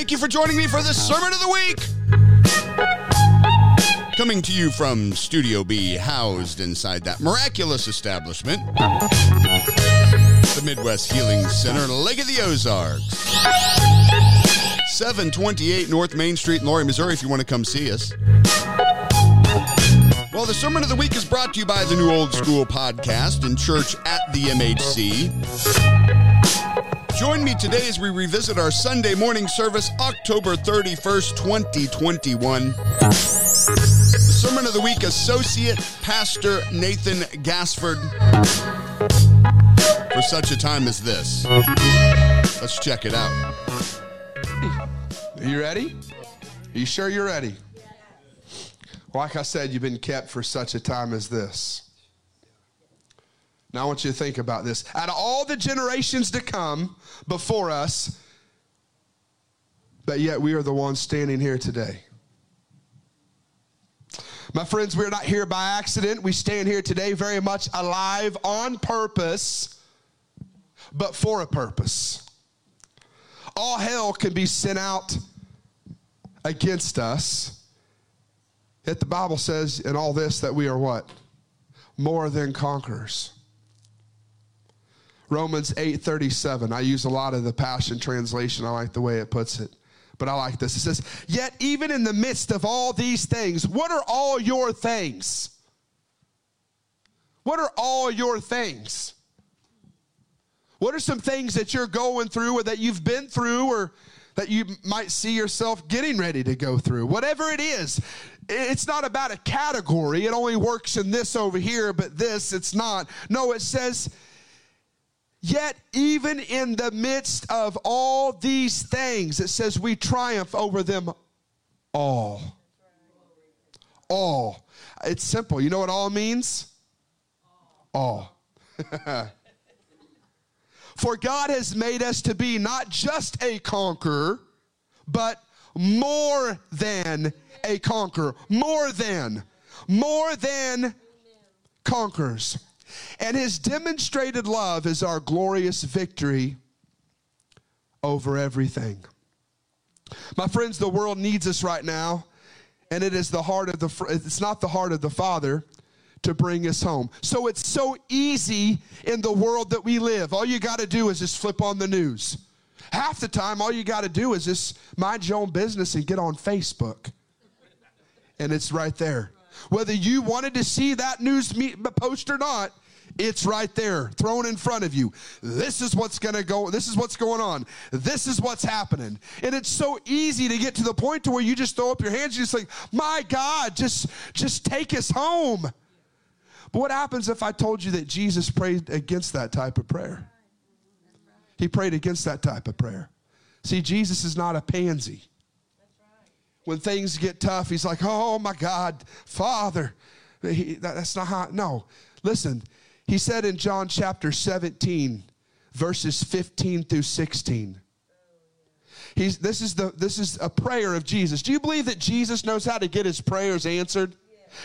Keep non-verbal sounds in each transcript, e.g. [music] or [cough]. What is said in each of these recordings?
Thank you for joining me for the Sermon of the Week. Coming to you from Studio B, housed inside that miraculous establishment, the Midwest Healing Center, Lake of the Ozarks. 728 North Main Street in Laurie, Missouri, if you want to come see us. Well, the Sermon of the Week is brought to you by the New Old School Podcast and Church at the MHC. Join me today as we revisit our Sunday morning service, October 31st, 2021. The Sermon of the Week, Associate Pastor Nathan Gaisford. For such a time as this. Let's check it out. Are you ready? Are you sure you're ready? Like I said, you've been kept for such a time as this. Now I want you to think about this. Out of all the generations to come before us, but yet we are the ones standing here today. My friends, we're not here by accident. We stand here today very much alive on purpose, but for a purpose. All hell can be sent out against us. Yet the Bible says in all this that we are what? More than conquerors. Romans 8:37. I use a lot of the Passion translation. I like the way it puts it. But I like this. It says, "Yet even in the midst of all these things, what are all your things? What are all your things? What are some things that you're going through or that you've been through or that you might see yourself getting ready to go through? Whatever it is, it's not about a category. It only works in this over here, but this, it's not. No, it says, Yet, even in the midst of all these things, it says we triumph over them all. All. It's simple. You know what all means? All. [laughs] For God has made us to be not just a conqueror, but more than a conqueror. More than. More than conquerors. And his demonstrated love is our glorious victory over everything. My friends, the world needs us right now, and it is the heart of the it's not the heart of the Father to bring us home. So it's so easy in the world that we live. All you got to do is just flip on the news. Half the time, all you got to do is just mind your own business and get on Facebook. And it's right there. Whether you wanted to see that news post or not, it's right there, thrown in front of you. This is what's going to go. This is what's going on. This is what's happening. And it's so easy to get to the point to where you just throw up your hands. You're just like, my God, just just take us home. But what happens if I told you that Jesus prayed against that type of prayer? He prayed against that type of prayer. See, Jesus is not a pansy. When things get tough, he's like, oh my God, Father. He, that, that's not how, no. Listen, he said in John chapter 17, verses 15 through 16. He's, this, is the, this is a prayer of Jesus. Do you believe that Jesus knows how to get his prayers answered?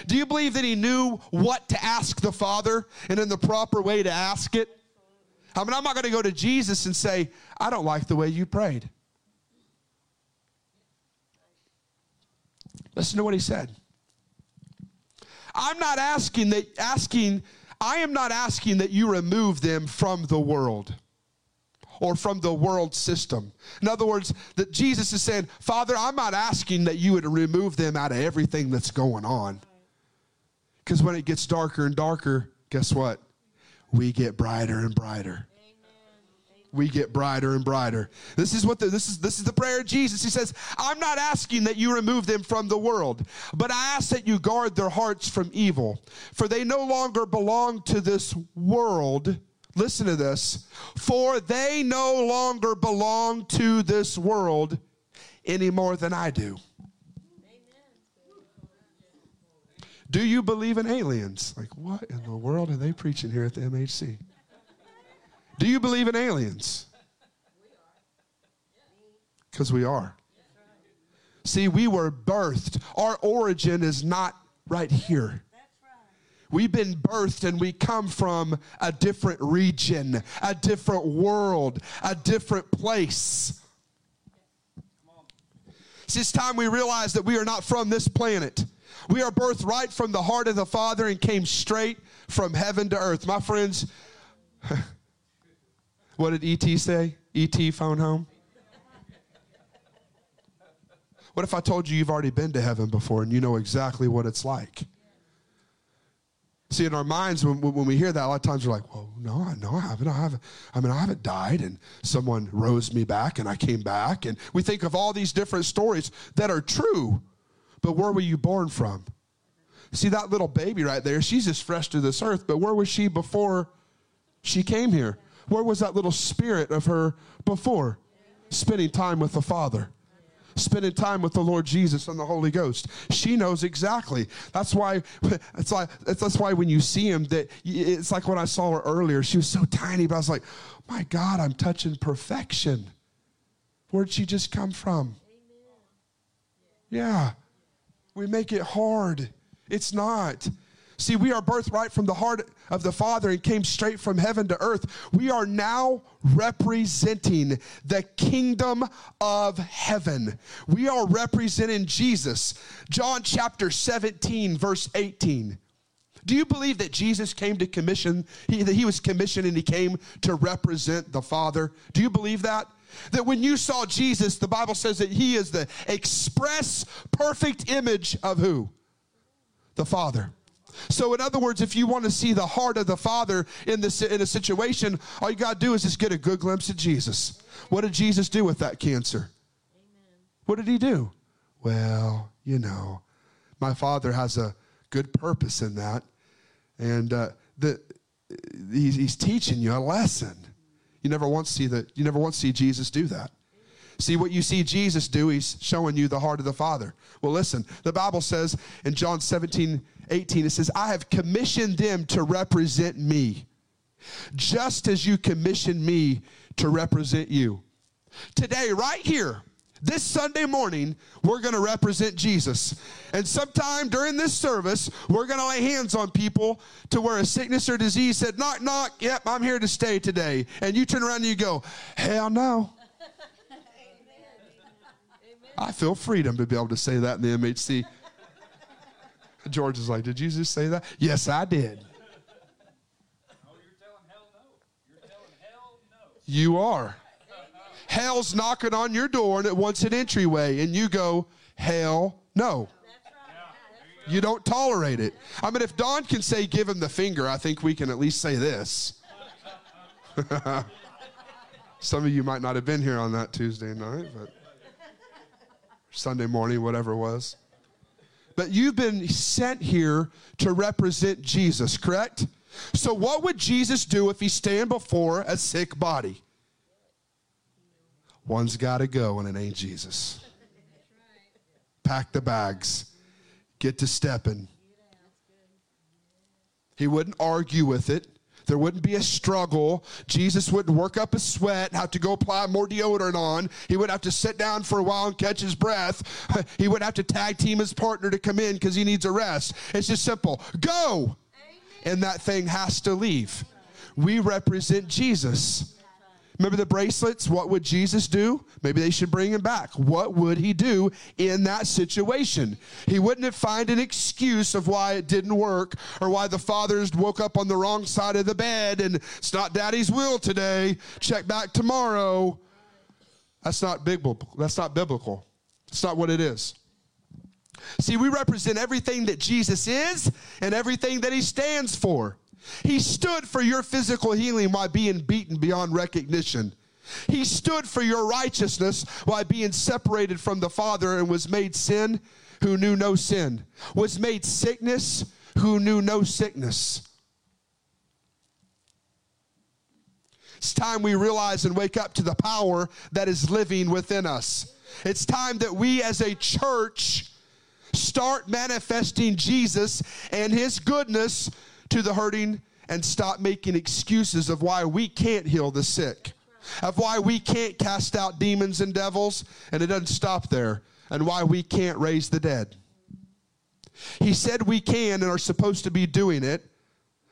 Do you believe that he knew what to ask the Father and in the proper way to ask it? I mean, I'm not going to go to Jesus and say, I don't like the way you prayed. Listen to what he said. I'm not asking that asking I am not asking that you remove them from the world or from the world system. In other words, that Jesus is saying, Father, I'm not asking that you would remove them out of everything that's going on. Because when it gets darker and darker, guess what? We get brighter and brighter we get brighter and brighter. This is what the, this is this is the prayer of Jesus. He says, "I'm not asking that you remove them from the world, but I ask that you guard their hearts from evil, for they no longer belong to this world." Listen to this. For they no longer belong to this world any more than I do. Do you believe in aliens? Like, what in the world are they preaching here at the MHC? Do you believe in aliens? Because we are. See, we were birthed. Our origin is not right here. We've been birthed and we come from a different region, a different world, a different place. See, it's time we realize that we are not from this planet. We are birthed right from the heart of the Father and came straight from heaven to earth. My friends, [laughs] what did E.T. say? E.T. phone home? What if I told you you've already been to heaven before and you know exactly what it's like? See, in our minds, when, when we hear that, a lot of times we're like, well, no, no, I haven't. I haven't. I mean, I haven't died, and someone rose me back, and I came back. And we think of all these different stories that are true, but where were you born from? See, that little baby right there, she's just fresh to this earth, but where was she before she came here? Where was that little spirit of her before? Spending time with the Father spending time with the Lord Jesus and the Holy Ghost. She knows exactly. That's why [laughs] it's like that's why when you see him, that it's like when I saw her earlier. She was so tiny, but I was like, my God, I'm touching perfection. Where'd she just come from? Yeah, we make it hard. It's not. See, we are birthright from the heart of the Father and came straight from heaven to earth. We are now representing the kingdom of heaven. We are representing Jesus. John chapter 17, verse 18. Do you believe that Jesus came to commission, he, that he was commissioned and he came to represent the Father? Do you believe that? That when you saw Jesus, the Bible says that he is the express perfect image of who? The Father. So, in other words, if you want to see the heart of the Father in this in a situation, all you got to do is just get a good glimpse of Jesus. What did Jesus do with that cancer? Amen. What did he do? Well, you know, my Father has a good purpose in that, and uh, the he's, he's teaching you a lesson. You never once see that. You never once see Jesus do that. See what you see Jesus do, he's showing you the heart of the Father. Well, listen, the Bible says in John 17, 18, it says, I have commissioned them to represent me, just as you commissioned me to represent you. Today, right here, this Sunday morning, we're going to represent Jesus. And sometime during this service, we're going to lay hands on people to where a sickness or disease said, Knock, knock, yep, I'm here to stay today. And you turn around and you go, Hell no. I feel freedom to be able to say that in the MHC. George is like, Did you just say that? Yes, I did. You are. Hell's knocking on your door and it wants an entryway, and you go, Hell no. You don't tolerate it. I mean, if Don can say, Give him the finger, I think we can at least say this. [laughs] Some of you might not have been here on that Tuesday night, but. Sunday morning, whatever it was. But you've been sent here to represent Jesus, correct? So, what would Jesus do if he stand before a sick body? One's got to go, and it ain't Jesus. Pack the bags, get to stepping. He wouldn't argue with it. There wouldn't be a struggle. Jesus wouldn't work up a sweat, have to go apply more deodorant on. He would have to sit down for a while and catch his breath. [laughs] He would have to tag team his partner to come in because he needs a rest. It's just simple. Go! And that thing has to leave. We represent Jesus. Remember the bracelets? What would Jesus do? Maybe they should bring him back. What would he do in that situation? He wouldn't find an excuse of why it didn't work or why the fathers woke up on the wrong side of the bed and it's not daddy's will today. Check back tomorrow. That's not biblical. That's not biblical. It's not what it is. See, we represent everything that Jesus is and everything that he stands for. He stood for your physical healing while being beaten beyond recognition. He stood for your righteousness while being separated from the Father and was made sin who knew no sin, was made sickness who knew no sickness. It's time we realize and wake up to the power that is living within us. It's time that we as a church start manifesting Jesus and his goodness to the hurting and stop making excuses of why we can't heal the sick, of why we can't cast out demons and devils, and it doesn't stop there, and why we can't raise the dead. He said we can and are supposed to be doing it.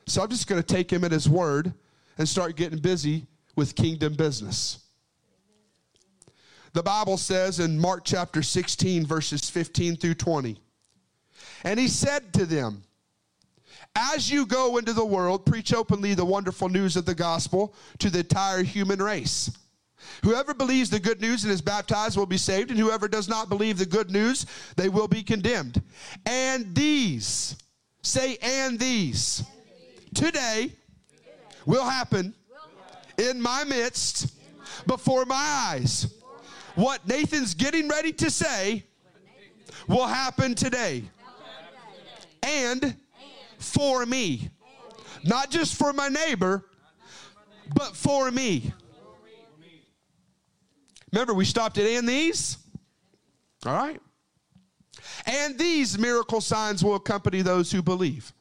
So I'm just going to take him at his word and start getting busy with kingdom business. The Bible says in Mark chapter 16, verses 15 through 20. And he said to them, As you go into the world, preach openly the wonderful news of the gospel to the entire human race. Whoever believes the good news and is baptized will be saved, and whoever does not believe the good news, they will be condemned. And these, say, and these, today will happen in my midst before my eyes. What Nathan's getting ready to say will happen today. And for me. Not just for my neighbor, but for me. Remember, we stopped at and these? All right. And these miracle signs will accompany those who believe.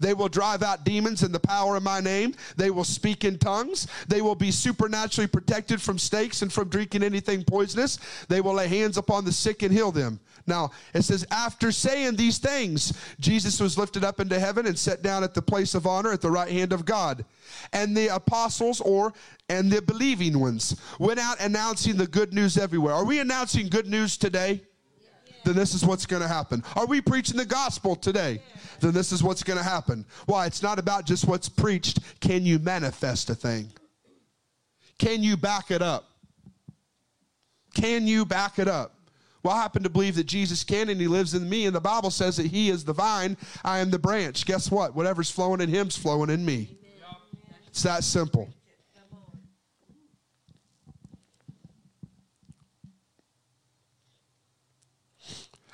They will drive out demons in the power of my name. They will speak in tongues. They will be supernaturally protected from snakes and from drinking anything poisonous. They will lay hands upon the sick and heal them. Now, it says, after saying these things, Jesus was lifted up into heaven and set down at the place of honor at the right hand of God. And the apostles, or and the believing ones, went out announcing the good news everywhere. Are we announcing good news today? Then this is what's going to happen. Are we preaching the gospel today? Then this is what's going to happen. Why? It's not about just what's preached. Can you manifest a thing? Can you back it up? Can you back it up? Well, I happen to believe that Jesus can and he lives in me, and the Bible says that he is the vine, I am the branch. Guess what? Whatever's flowing in him's flowing in me. It's that simple.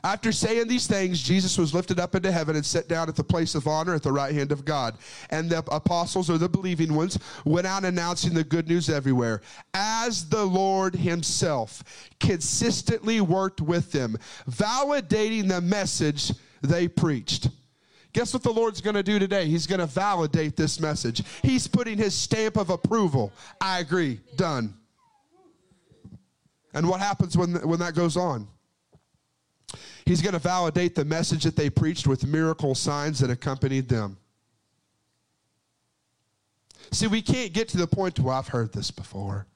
After saying these things, Jesus was lifted up into heaven and set down at the place of honor at the right hand of God. And the apostles, or the believing ones, went out announcing the good news everywhere, as the Lord Himself consistently worked with them, validating the message they preached. Guess what the Lord's going to do today? He's going to validate this message. He's putting His stamp of approval. I agree. Done. And what happens when, when that goes on? He's going to validate the message that they preached with miracle signs that accompanied them. See, we can't get to the point where I've heard this before.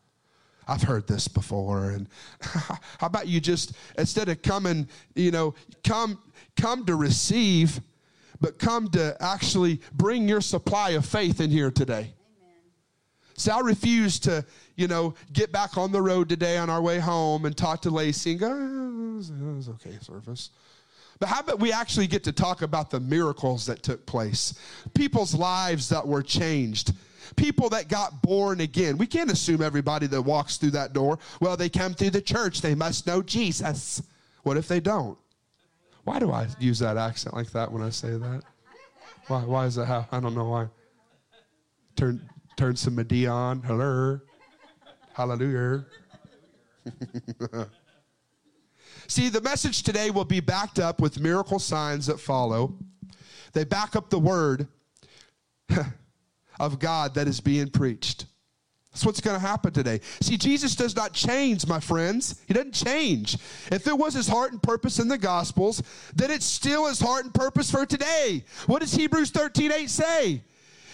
I've heard this before. And [laughs] how about you just, instead of coming, you know, come, come to receive, but come to actually bring your supply of faith in here today. See, I refuse to, you know, get back on the road today on our way home and talk to Lacey and go, ah, oh, it was okay service. But how about we actually get to talk about the miracles that took place, people's lives that were changed, people that got born again. We can't assume everybody that walks through that door, well, they come through the church, they must know Jesus. What if they don't? Why do I use that accent like that when I say that? Why, why is that how? I don't know why. Turn, Turn some Madea on. Hello. Hallelujah. [laughs] See, the message today will be backed up with miracle signs that follow. They back up the word [laughs] of God that is being preached. That's what's going to happen today. See, Jesus does not change, my friends. He doesn't change. If it was his heart and purpose in the Gospels, then it's still his heart and purpose for today. What does Hebrews 13 8 say?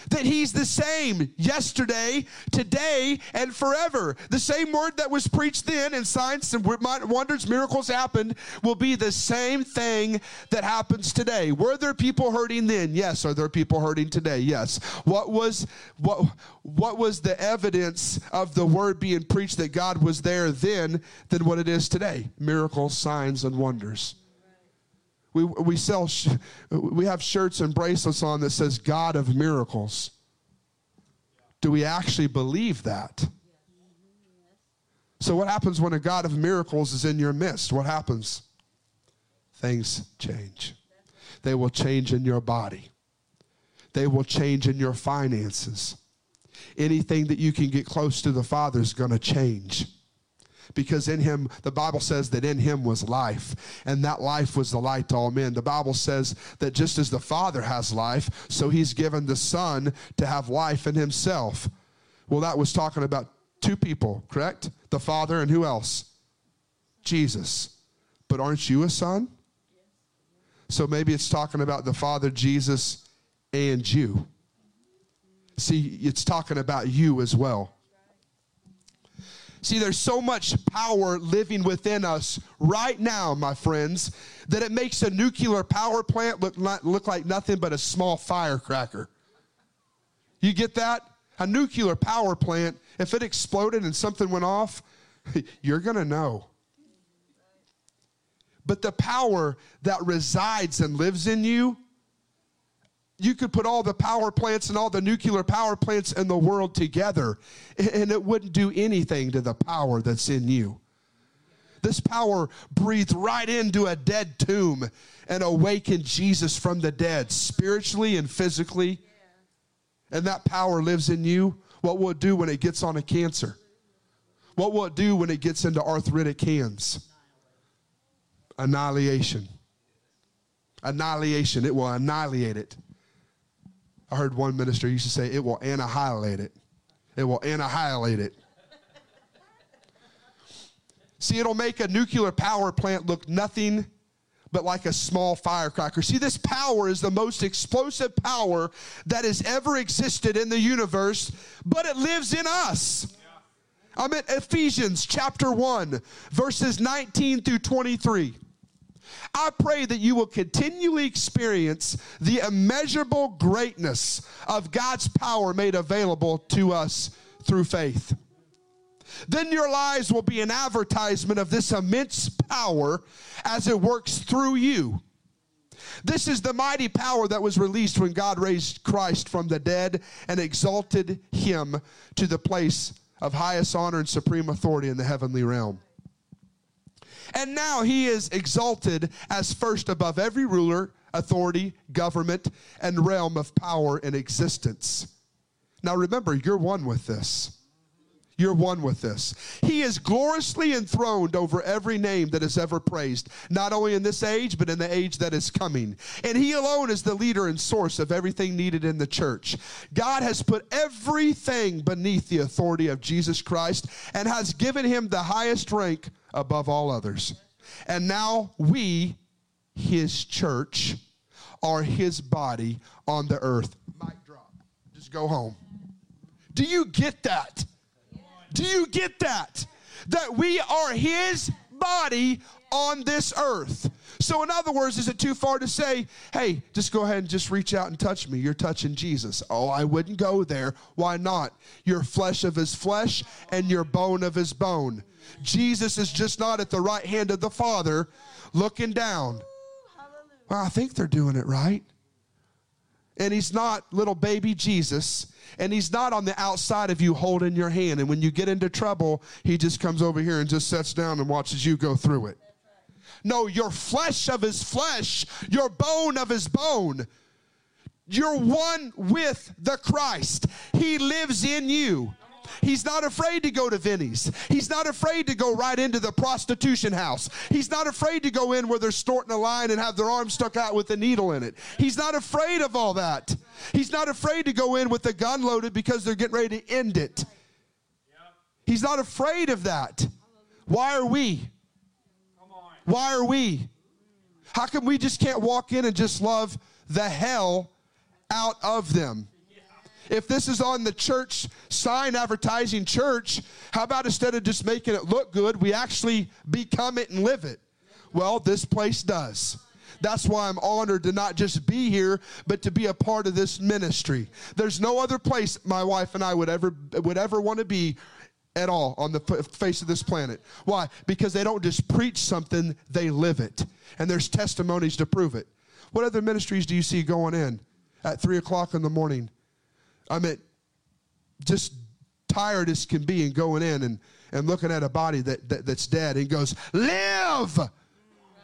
That he's the same yesterday, today, and forever. The same word that was preached then and signs and wonders, miracles happened will be the same thing that happens today. Were there people hurting then? Yes. Are there people hurting today? Yes. What was what what was the evidence of the word being preached that God was there then than what it is today? Miracles, signs, and wonders. We, we sell, we have shirts and bracelets on that says God of miracles. Do we actually believe that? So, what happens when a God of miracles is in your midst? What happens? Things change. They will change in your body, they will change in your finances. Anything that you can get close to the Father is going to change because in him, the Bible says that in him was life, and that life was the light to all men. The Bible says that just as the Father has life, so he's given the Son to have life in himself. Well, that was talking about two people, correct? The Father and who else? Jesus. But aren't you a son? So maybe it's talking about the Father, Jesus, and you. See, it's talking about you as well. See, there's so much power living within us right now, my friends, that it makes a nuclear power plant look, look like nothing but a small firecracker. You get that? A nuclear power plant, if it exploded and something went off, [laughs] you're going to know. But the power that resides and lives in you, you could put all the power plants and all the nuclear power plants in the world together, and it wouldn't do anything to the power that's in you. This power breathed right into a dead tomb and awakened Jesus from the dead, spiritually and physically. And that power lives in you. What will it do when it gets on a cancer? What will it do when it gets into arthritic hands? Annihilation. Annihilation. It will annihilate it. I heard one minister used to say, it will annihilate it. It will annihilate it. See, it'll make a nuclear power plant look nothing but like a small firecracker. See, this power is the most explosive power that has ever existed in the universe, but it lives in us. I'm at Ephesians chapter 1, verses 19 through 23. I pray that you will continually experience the immeasurable greatness of God's power made available to us through faith. Then your lives will be an advertisement of this immense power as it works through you. This is the mighty power that was released when God raised Christ from the dead and exalted him to the place of highest honor and supreme authority in the heavenly realm. And now he is exalted as first above every ruler, authority, government, and realm of power in existence. Now remember, you're one with this. You're one with this. He is gloriously enthroned over every name that is ever praised, not only in this age, but in the age that is coming. And He alone is the leader and source of everything needed in the church. God has put everything beneath the authority of Jesus Christ and has given Him the highest rank above all others. And now we, His church, are His body on the earth. Mic drop. Just go home. Do you get that? Do you get that? That we are his body on this earth. So, in other words, is it too far to say, hey, just go ahead and just reach out and touch me? You're touching Jesus. Oh, I wouldn't go there. Why not? You're flesh of his flesh and you're bone of his bone. Jesus is just not at the right hand of the Father looking down. Well, I think they're doing it right. And he's not little baby Jesus and he's not on the outside of you holding your hand. And when you get into trouble, he just comes over here and just sits down and watches you go through it. No, you're flesh of his flesh, you're bone of his bone. You're one with the Christ. He lives in you. He's not afraid to go to Vinny's. He's not afraid to go right into the prostitution house. He's not afraid to go in where they're snorting a line and have their arm stuck out with a needle in it. He's not afraid of all that. He's not afraid to go in with a gun loaded because they're getting ready to end it. He's not afraid of that. Why are we? Why are we? How come we just can't walk in and just love the hell out of them? If this is on the church sign advertising church, how about instead of just making it look good, we actually become it and live it? Well, this place does. That's why I'm honored to not just be here, but to be a part of this ministry. There's no other place my wife and I would ever would ever want to be at all on the face of this planet. Why? Because they don't just preach something, they live it. And there's testimonies to prove it. What other ministries do you see going in at three o'clock in the morning? I mean, just tired as can be and going in and, and looking at a body that, that that's dead and goes, Live!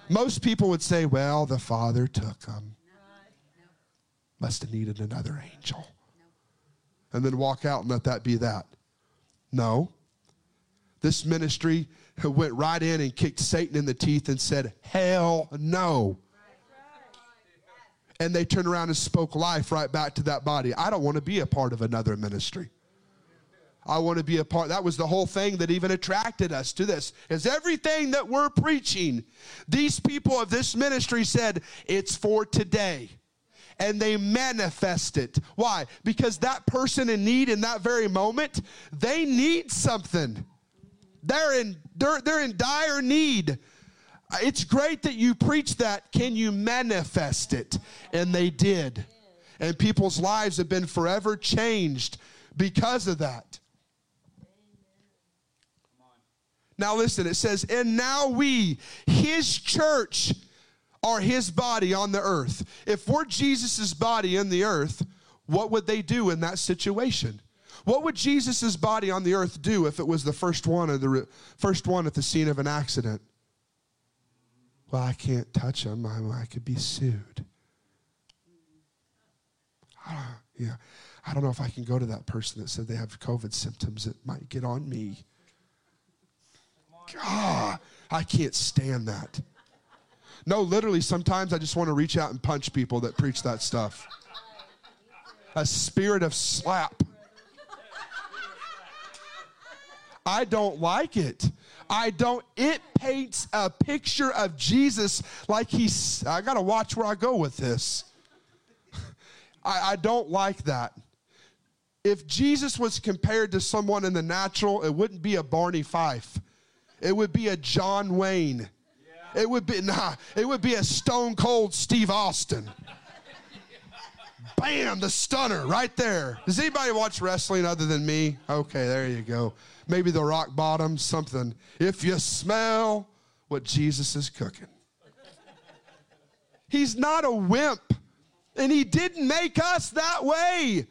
Most people would say, Well, the Father took him. Must have needed another angel. And then walk out and let that be that. No. This ministry went right in and kicked Satan in the teeth and said, Hell no and they turned around and spoke life right back to that body. I don't want to be a part of another ministry. I want to be a part. That was the whole thing that even attracted us to this. Is everything that we're preaching, these people of this ministry said, it's for today. And they manifest it. Why? Because that person in need in that very moment, they need something. They're in, they're, they're in dire need. It's great that you preach that. Can you manifest it? And they did. And people's lives have been forever changed because of that. Now, listen, it says, and now we, his church, are his body on the earth. If we're Jesus' body in the earth, what would they do in that situation? What would Jesus' body on the earth do if it was the first one first one at the scene of an accident? Well, I can't touch him. I, I could be sued. Uh, yeah, I don't know if I can go to that person that said they have COVID symptoms. It might get on me. God, I can't stand that. No, literally, sometimes I just want to reach out and punch people that preach that stuff. A spirit of slap. I don't like it. I don't, it paints a picture of Jesus like he's, I got to watch where I go with this. [laughs] I, I don't like that. If Jesus was compared to someone in the natural, it wouldn't be a Barney Fife. It would be a John Wayne. Yeah. It would be nah, it would be a stone cold Steve Austin. Bam, the stunner right there. Does anybody watch wrestling other than me? Okay, there you go. Maybe the rock bottom, something. If you smell what Jesus is cooking. He's not a wimp, and he didn't make us that way.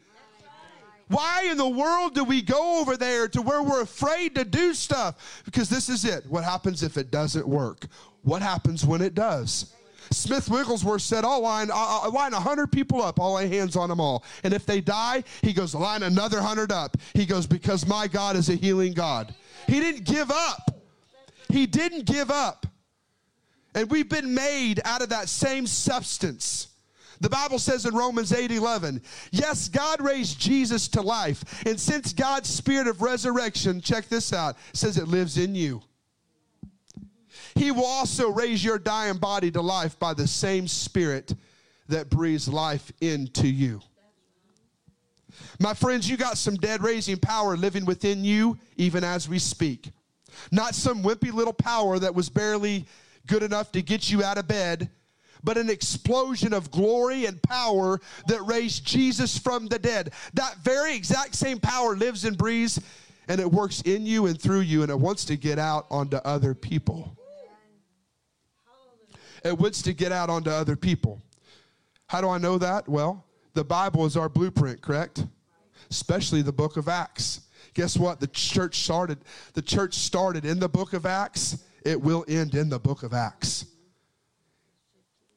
Why in the world do we go over there to where we're afraid to do stuff? Because this is it. What happens if it doesn't work? What happens when it does? Smith Wigglesworth said, I'll line, I'll line 100 people up. I'll lay hands on them all. And if they die, he goes, line another 100 up. He goes, because my God is a healing God. He didn't give up. He didn't give up. And we've been made out of that same substance. The Bible says in Romans 8 11, yes, God raised Jesus to life. And since God's spirit of resurrection, check this out, says it lives in you. He will also raise your dying body to life by the same spirit that breathes life into you. My friends, you got some dead raising power living within you even as we speak. Not some wimpy little power that was barely good enough to get you out of bed but an explosion of glory and power that raised Jesus from the dead. That very exact same power lives and breathes, and it works in you and through you, and it wants to get out onto other people. It wants to get out onto other people. How do I know that? Well, the Bible is our blueprint, correct? Especially the book of Acts. Guess what? The church started. The church started in the book of Acts. It will end in the book of Acts.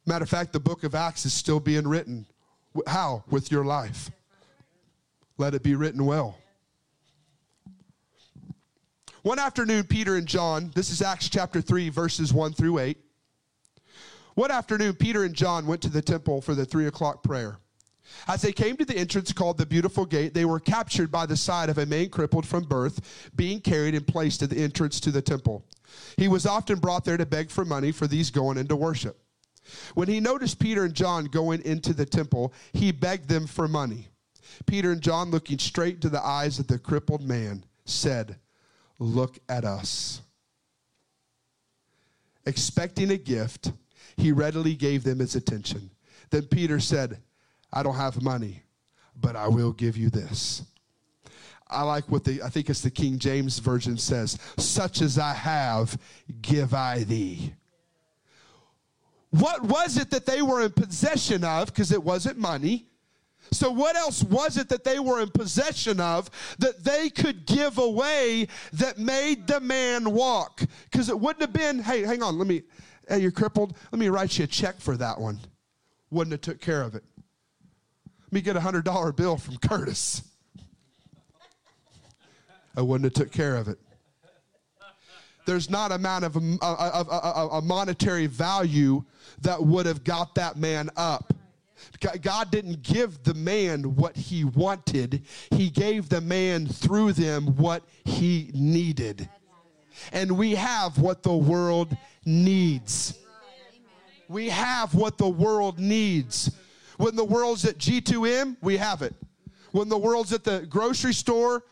Matter of fact, the book of Acts is still being written. How? With your life. Let it be written well. One afternoon, Peter and John, this is Acts chapter 3, verses 1 through 8. One afternoon, Peter and John went to the temple for the three o'clock prayer. As they came to the entrance called the Beautiful Gate, they were captured by the sight of a man crippled from birth, being carried and placed at the entrance to the temple. He was often brought there to beg for money for these going into worship. When he noticed Peter and John going into the temple, he begged them for money. Peter and John, looking straight into the eyes of the crippled man, said, Look at us. Expecting a gift, he readily gave them his attention. Then Peter said, I don't have money, but I will give you this. I like what the, I think it's the King James Version says, such as I have, give I thee. What was it that they were in possession of? Because it wasn't money. So, what else was it that they were in possession of that they could give away that made the man walk? Because it wouldn't have been, hey, hang on, let me, hey, you're crippled. Let me write you a check for that one. Wouldn't have took care of it. Let me get a hundred dollar bill from Curtis. I wouldn't have took care of it there's not amount of a, a, a, a monetary value that would have got that man up. God didn't give the man what he wanted, he gave the man through them what he needed. And we have what the world needs. We have what the world needs. When the world's at G2M, we have it. When the world's at the grocery store,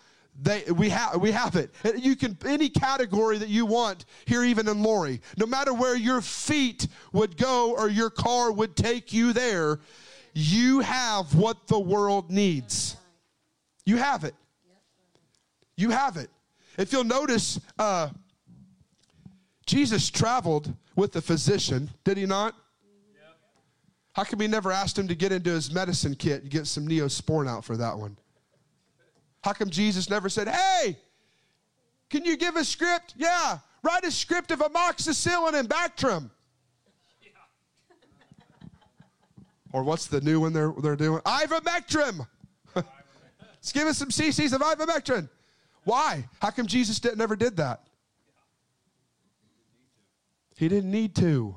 they, we, have we have it. You can, any category that you want here, even in Laurie. No matter where your feet would go or your car would take you there, you have what the world needs. You have it. You have it. If you'll notice, uh, Jesus traveled with a physician, did he not? How come he never asked him to get into his medicine kit and get some neosporin out for that one? How come Jesus never said, Hey, can you give a script? Yeah, write a script of amoxicillin and Bactrim. [laughs] or what's the new one they're, they're doing? Ivermectin. Let's [laughs] give us some cc's of ivermectin. Why? How come Jesus did, never did that? He didn't need to.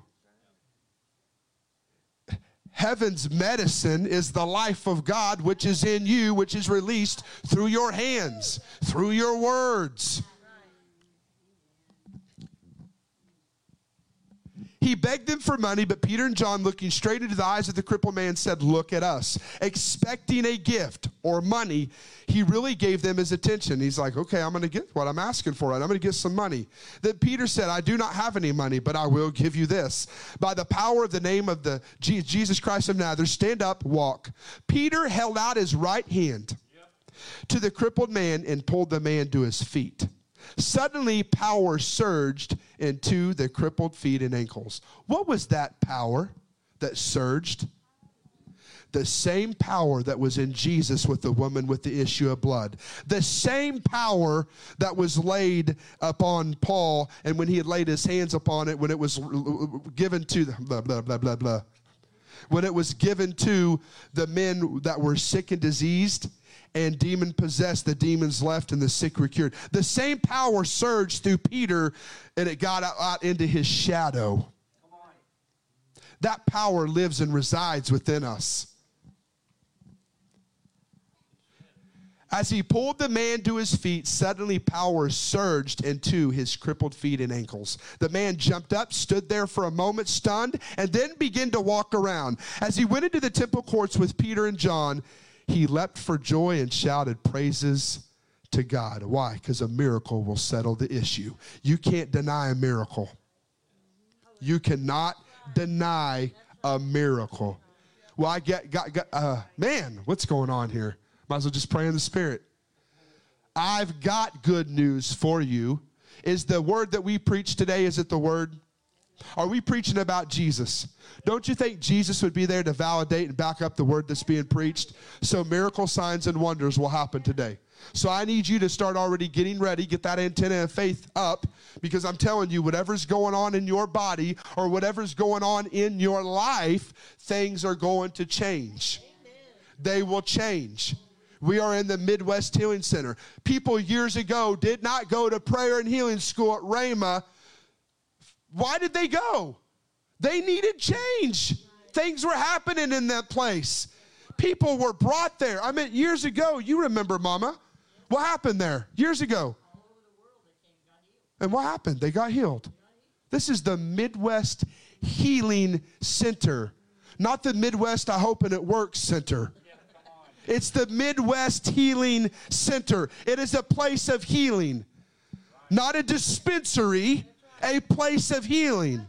Heaven's medicine is the life of God, which is in you, which is released through your hands, through your words. He begged them for money, but Peter and John, looking straight into the eyes of the crippled man, said, Look at us. Expecting a gift or money, he really gave them his attention. He's like, Okay, I'm going to get what I'm asking for. I'm going to get some money. Then Peter said, I do not have any money, but I will give you this. By the power of the name of the Jesus Christ of Nazareth, stand up, walk. Peter held out his right hand to the crippled man and pulled the man to his feet. Suddenly, power surged into the crippled feet and ankles. What was that power that surged? The same power that was in Jesus with the woman with the issue of blood. The same power that was laid upon Paul, and when he had laid his hands upon it, when it was given to the blah, blah, blah, blah, blah. When it was given to the men that were sick and diseased, and demon possessed, the demons left and the sick were cured. The same power surged through Peter and it got out, into his shadow. That power lives and resides within us. As he pulled the man to his feet, suddenly power surged into his crippled feet and ankles. The man jumped up, stood there for a moment, stunned, and then began to walk around. As he went into the temple courts with Peter and John, he leapt for joy and shouted praises to God. Why? Because a miracle will settle the issue. You can't deny a miracle. You cannot deny a miracle. Well, I get, got, got uh, man, what's going on here? Might as well just pray in the Spirit. I've got good news for you. Is the word that we preach today, is it the word? Are we preaching about Jesus? Don't you think Jesus would be there to validate and back up the word that's being preached? So miracle signs and wonders will happen today. So I need you to start already getting ready, get that antenna of faith up, because I'm telling you, whatever's going on in your body or whatever's going on in your life, things are going to change. Amen. They will change. We are in the Midwest Healing Center. People years ago did not go to prayer and healing school at Rhema why did they go? They needed change. Things were happening in that place. People were brought there. I mean, years ago, you remember, Mama. What happened there years ago? And what happened? They got healed. This is the Midwest Healing Center, not the Midwest I Hope and It Works Center. It's the Midwest Healing Center. It is a place of healing, not a dispensary a place of healing.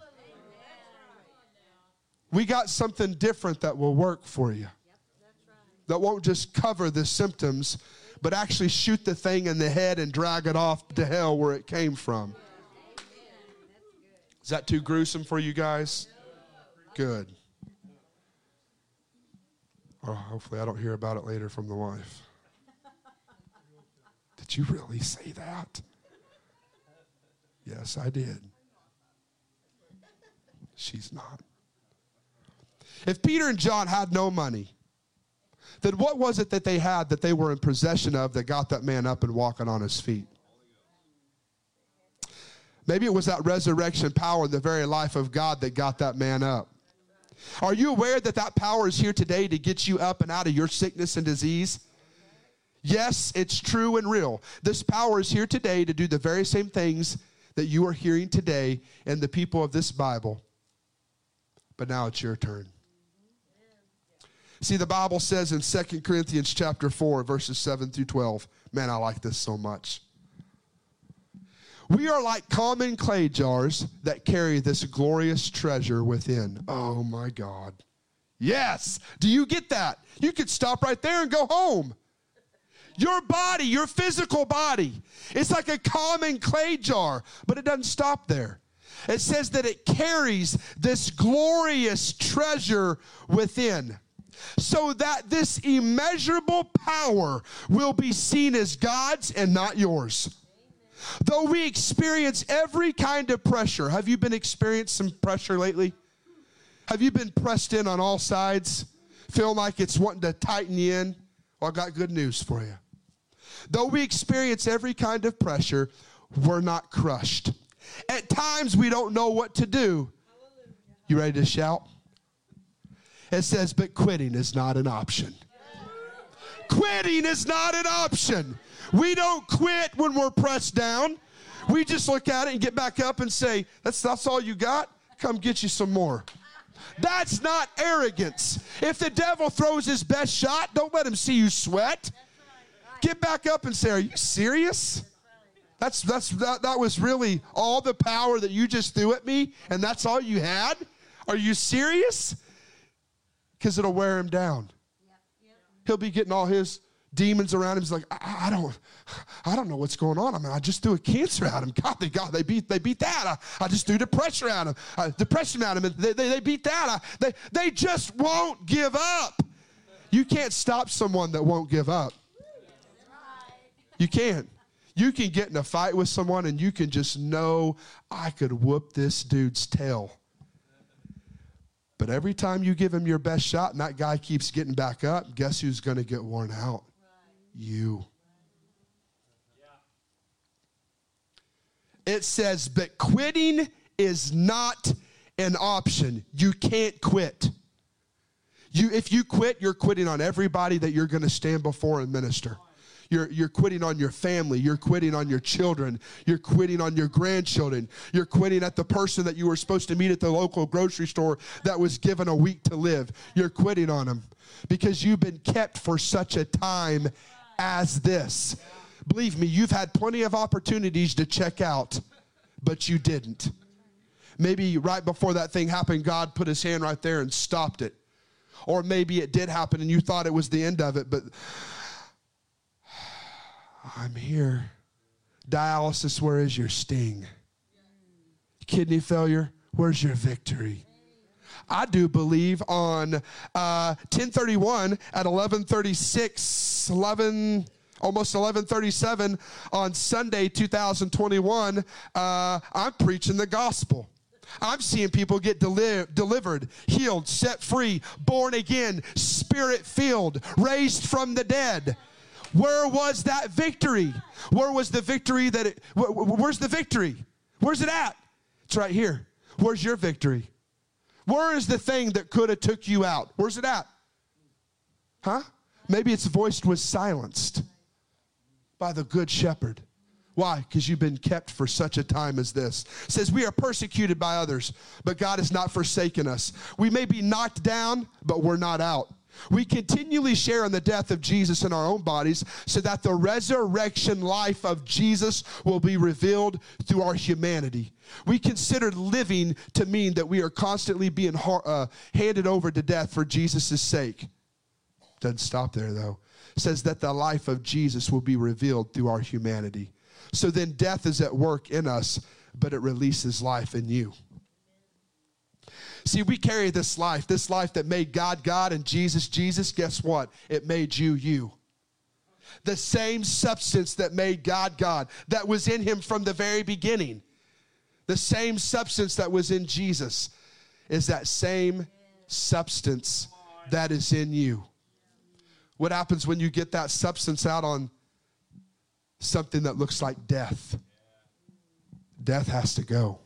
We got something different that will work for you. That won't just cover the symptoms, but actually shoot the thing in the head and drag it off to hell where it came from. Is that too gruesome for you guys? Good. Or hopefully I don't hear about it later from the wife. Did you really say that? Yes, I did. She's not. If Peter and John had no money, then what was it that they had that they were in possession of that got that man up and walking on his feet? Maybe it was that resurrection power the very life of God that got that man up. Are you aware that that power is here today to get you up and out of your sickness and disease? Yes, it's true and real. This power is here today to do the very same things that you are hearing today and the people of this Bible. But now it's your turn. See, the Bible says in 2 Corinthians chapter 4, verses 7 through 12. Man, I like this so much. We are like common clay jars that carry this glorious treasure within. Oh my God. Yes. Do you get that? You could stop right there and go home. Your body, your physical body, it's like a common clay jar, but it doesn't stop there. It says that it carries this glorious treasure within so that this immeasurable power will be seen as God's and not yours. Though we experience every kind of pressure, have you been experiencing some pressure lately? Have you been pressed in on all sides? Feel like it's wanting to tighten you in? Well, I got good news for you. Though we experience every kind of pressure, we're not crushed. At times we don't know what to do. You ready to shout? It says, but quitting is not an option. Quitting is not an option. We don't quit when we're pressed down. We just look at it and get back up and say, That's, that's all you got? Come get you some more. That's not arrogance. If the devil throws his best shot, don't let him see you sweat. Get back up and say, Are you serious? That's that's that, that was really all the power that you just threw at me, and that's all you had? Are you serious? Because it'll wear him down. He'll be getting all his demons around him. He's like, I, I, don't, I don't know what's going on. I mean, I just threw a cancer at him. God, they got, they beat, they beat that. I, I just threw depression at him, uh, depression at him, they, they, they beat that. I, they, they just won't give up. You can't stop someone that won't give up. You can't. You can get in a fight with someone and you can just know I could whoop this dude's tail. But every time you give him your best shot and that guy keeps getting back up, guess who's going to get worn out? you. It says, but quitting is not an option. You can't quit. You, if you quit, you're quitting on everybody that you're going to stand before and minister. You're, you're quitting on your family. You're quitting on your children. You're quitting on your grandchildren. You're quitting at the person that you were supposed to meet at the local grocery store that was given a week to live. You're quitting on them because you've been kept for such a time as this. Believe me, you've had plenty of opportunities to check out, but you didn't. Maybe right before that thing happened, God put his hand right there and stopped it. Or maybe it did happen and you thought it was the end of it, but I'm here. Dialysis, where is your sting? Kidney failure, where's your victory? I do believe on uh, 1031 at 1136, 11 almost 1137 on sunday 2021 uh, i'm preaching the gospel i'm seeing people get deli- delivered healed set free born again spirit filled raised from the dead where was that victory where was the victory that it where, where's the victory where's it at it's right here where's your victory where is the thing that could have took you out? Where's it at? Huh? Maybe its voice was silenced by the good shepherd. Why? Because you've been kept for such a time as this. It says we are persecuted by others, but God has not forsaken us. We may be knocked down, but we're not out. We continually share in the death of Jesus in our own bodies so that the resurrection life of Jesus will be revealed through our humanity. We consider living to mean that we are constantly being uh, handed over to death for Jesus' sake. Doesn't stop there though. It says that the life of Jesus will be revealed through our humanity. So then death is at work in us, but it releases life in you. See, we carry this life, this life that made God God and Jesus Jesus. Guess what? It made you you. The same substance that made God God, that was in him from the very beginning. The same substance that was in Jesus is that same substance that is in you. What happens when you get that substance out on something that looks like death? Death has to go.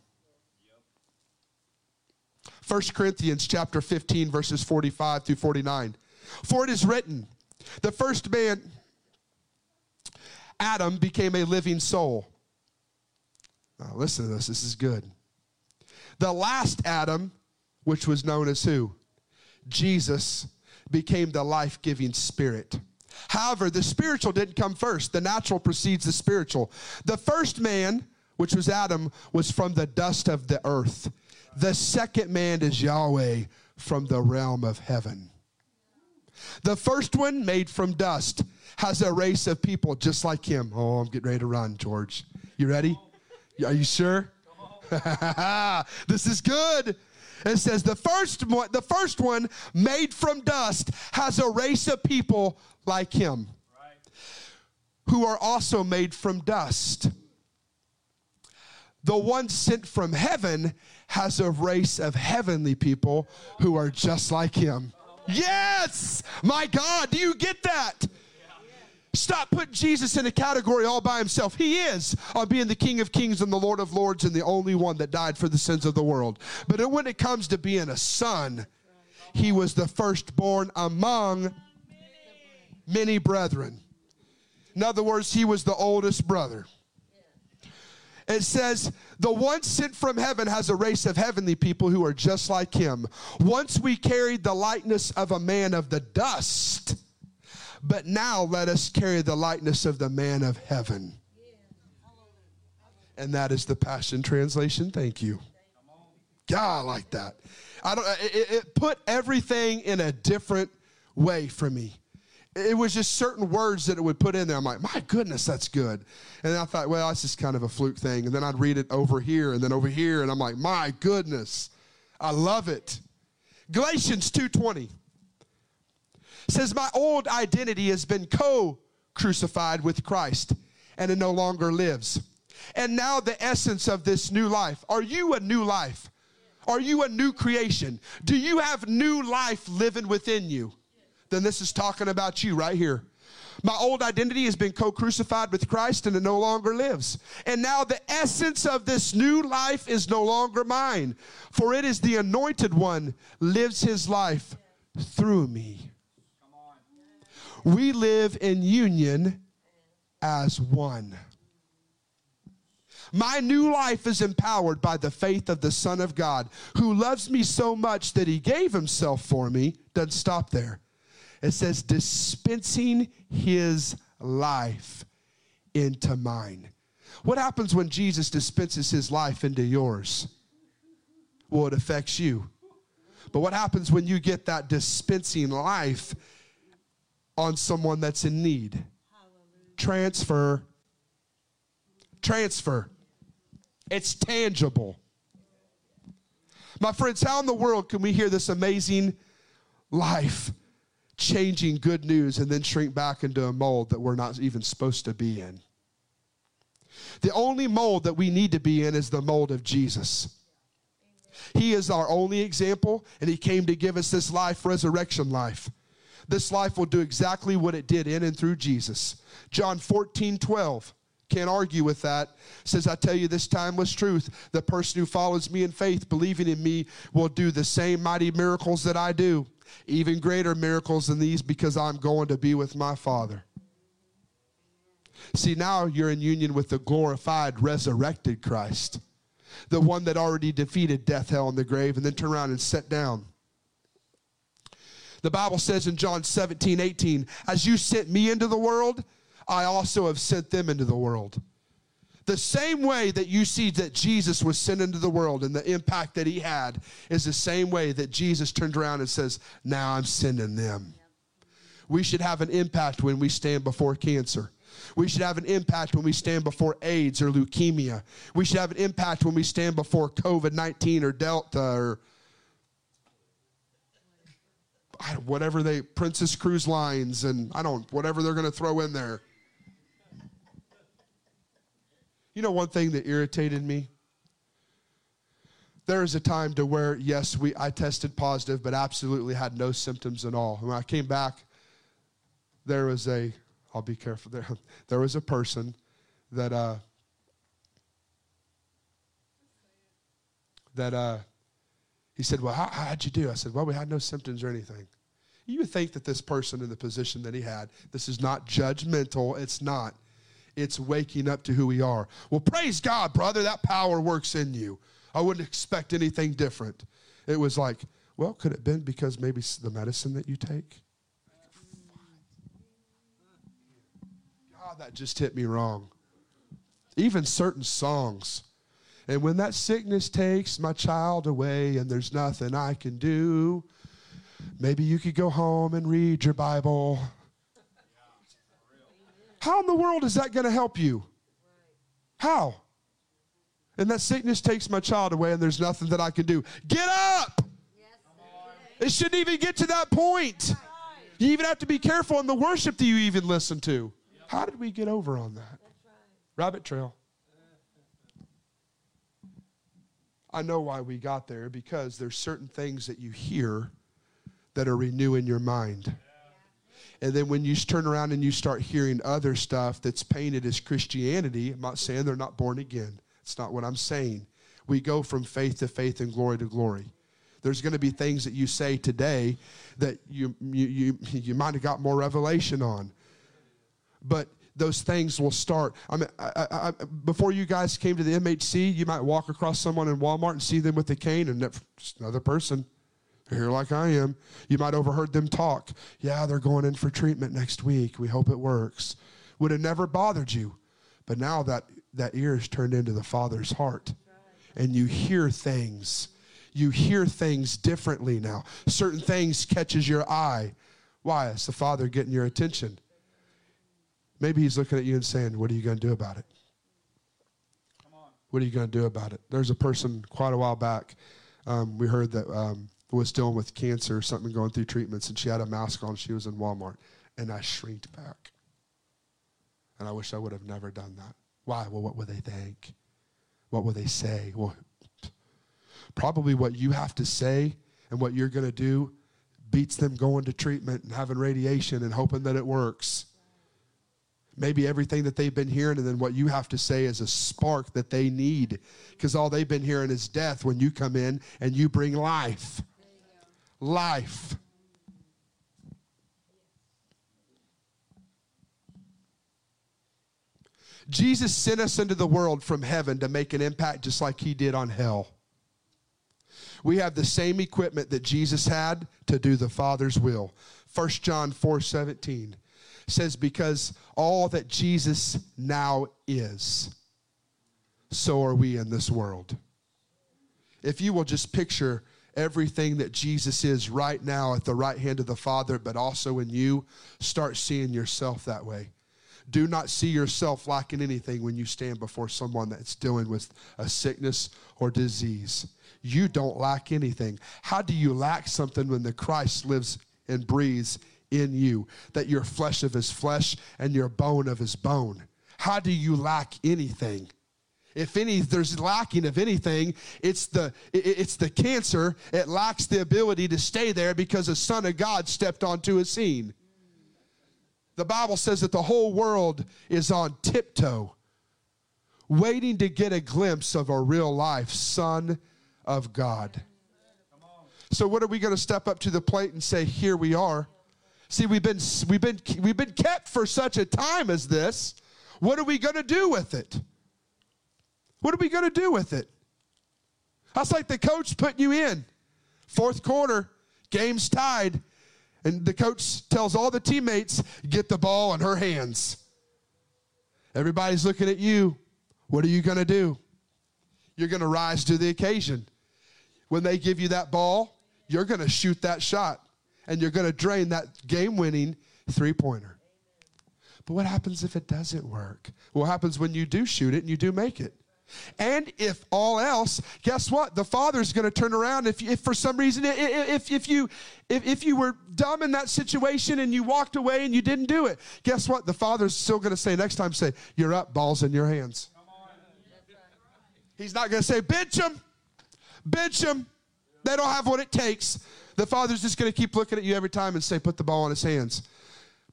1 Corinthians chapter 15 verses 45 through 49. For it is written, the first man Adam became a living soul. Now listen to this, this is good. The last Adam, which was known as who? Jesus, became the life giving spirit. However, the spiritual didn't come first. The natural precedes the spiritual. The first man, which was Adam, was from the dust of the earth. The second man is Yahweh from the realm of heaven. The first one, made from dust, has a race of people just like him. Oh, I'm getting ready to run, George. You ready? Are you sure? [laughs] this is good. It says the first one, the first one made from dust has a race of people like him who are also made from dust. The one sent from heaven has a race of heavenly people who are just like him. Yes! My God, do you get that? Stop putting Jesus in a category all by himself. He is on being the King of Kings and the Lord of Lords and the only one that died for the sins of the world. But when it comes to being a son, he was the firstborn among many brethren. In other words, he was the oldest brother. It says, The one sent from heaven has a race of heavenly people who are just like him. Once we carried the likeness of a man of the dust, but now let us carry the likeness of the man of heaven. And that is the Passion Translation. Thank you. God, I like that. I don't. It, it put everything in a different way for me it was just certain words that it would put in there. I'm like, my goodness, that's good. And I thought, well, that's just kind of a fluke thing. And then I'd read it over here and then over here, and I'm like, my goodness, I love it. Galatians 2:20 says, My old identity has been co-crucified with Christ, and it no longer lives. And now the essence of this new life. Are you a new life? Are you a new creation? Do you have new life living within you? Then this is talking about you right here. My old identity has been co crucified with Christ and it no longer lives. And now the essence of this new life is no longer mine, for it is the anointed one lives his life through me. We live in union as one. My new life is empowered by the faith of the Son of God, who loves me so much that he gave himself for me. Doesn't stop there. It says, dispensing his life into mine. What happens when Jesus dispenses his life into yours? Well, it affects you. But what happens when you get that dispensing life on someone that's in need? Transfer. Transfer. It's tangible. My friends, how in the world can we hear this amazing life changing good news and then shrink back into a mold that we're not even supposed to be in. The only mold that we need to be in is the mold of Jesus. He is our only example, and He came to give us this life, resurrection life. This life will do exactly what it did in and through Jesus. John 14, 12. Can't argue with that. Says, I tell you this timeless truth. The person who follows me in faith, believing in me, will do the same mighty miracles that I do even greater miracles than these because I'm going to be with my Father. See, now you're in union with the glorified, resurrected Christ, the one that already defeated death, hell, and the grave, and then turned around and sat down. The Bible says in John 17, 18, as you sent me into the world, I also have sent them into the world. The same way that you see that Jesus was sent into the world and the impact that he had is the same way that Jesus turned around and says, Now I'm sending them. We should have an impact when we stand before cancer. We should have an impact when we stand before AIDS or leukemia. We should have an impact when we stand before COVID 19 or Delta or whatever they, Princess Cruise Lines, and I don't, whatever they're going to throw in there. You know one thing that irritated me? There was a time to where, yes, we I tested positive, but absolutely had no symptoms at all. When I came back, there was a, I'll be careful there, [laughs] there was a person that, uh, that, uh, he said, Well, how, how'd you do? I said, Well, we had no symptoms or anything. You would think that this person in the position that he had, this is not judgmental, it's not it's waking up to who we are. Well, praise God, brother, that power works in you. I wouldn't expect anything different. It was like, Well, could it have been because maybe the medicine that you take? God, that just hit me wrong. Even certain songs. And when that sickness takes my child away and there's nothing I can do, maybe you could go home and read your Bible. How in the world is that going to help you? How? And that sickness takes my child away and there's nothing that I can do. Get up! It shouldn't even get to that point. You even have to be careful in the worship that you even listen to. How did we get over on that? Rabbit trail. I know why we got there because there's certain things that you hear that are renewing your mind. And then when you turn around and you start hearing other stuff that's painted as Christianity, I'm not saying they're not born again. It's not what I'm saying. We go from faith to faith and glory to glory. There's going to be things that you say today that you, you, you, you might have got more revelation on. But those things will start. I mean, I, I, before you guys came to the MHC, you might walk across someone in Walmart and see them with a cane and another person here like I am. You might overheard them talk. Yeah, they're going in for treatment next week. We hope it works. Would have never bothered you. But now that, that ear is turned into the Father's heart. And you hear things. You hear things differently now. Certain things catches your eye. Why? It's the Father getting your attention. Maybe he's looking at you and saying, What are you going to do about it? What are you going to do about it? There's a person quite a while back. Um, we heard that um, was dealing with cancer or something going through treatments, and she had a mask on. She was in Walmart, and I shrieked back. And I wish I would have never done that. Why? Well, what would they think? What would they say? Well, probably what you have to say and what you're going to do beats them going to treatment and having radiation and hoping that it works. Maybe everything that they've been hearing, and then what you have to say is a spark that they need because all they've been hearing is death when you come in and you bring life life. Jesus sent us into the world from heaven to make an impact just like he did on hell. We have the same equipment that Jesus had to do the Father's will. 1 John 4 17 says, Because all that Jesus now is, so are we in this world. If you will just picture everything that Jesus is right now at the right hand of the Father, but also in you, start seeing yourself that way. Do not see yourself lacking anything when you stand before someone that's dealing with a sickness or disease. You don't lack anything. How do you lack something when the Christ lives and breathes in you? That you're flesh of his flesh and you're bone of his bone. How do you lack anything? If any there's lacking of anything. It's the it's the cancer. It lacks the ability to stay there because the son of god stepped onto a scene. The bible says that the whole world is on tiptoe waiting to get a glimpse of a real life son of god. So what are we going to step up to the plate and say here we are. See we've been we've been we've been kept for such a time as this. What are we going to do with it what are we going to do with it? That's like the coach putting you in. Fourth quarter, game's tied, and the coach tells all the teammates, get the ball in her hands. Everybody's looking at you. What are you going to do? You're going to rise to the occasion. When they give you that ball, you're going to shoot that shot, and you're going to drain that game winning three pointer. But what happens if it doesn't work? What happens when you do shoot it and you do make it? And if all else, guess what? The Father's going to turn around. If, if for some reason, if, if, you, if, if you were dumb in that situation and you walked away and you didn't do it, guess what? The Father's still going to say next time, say, You're up, balls in your hands. He's not going to say, Bench them, bench them. They don't have what it takes. The Father's just going to keep looking at you every time and say, Put the ball in his hands.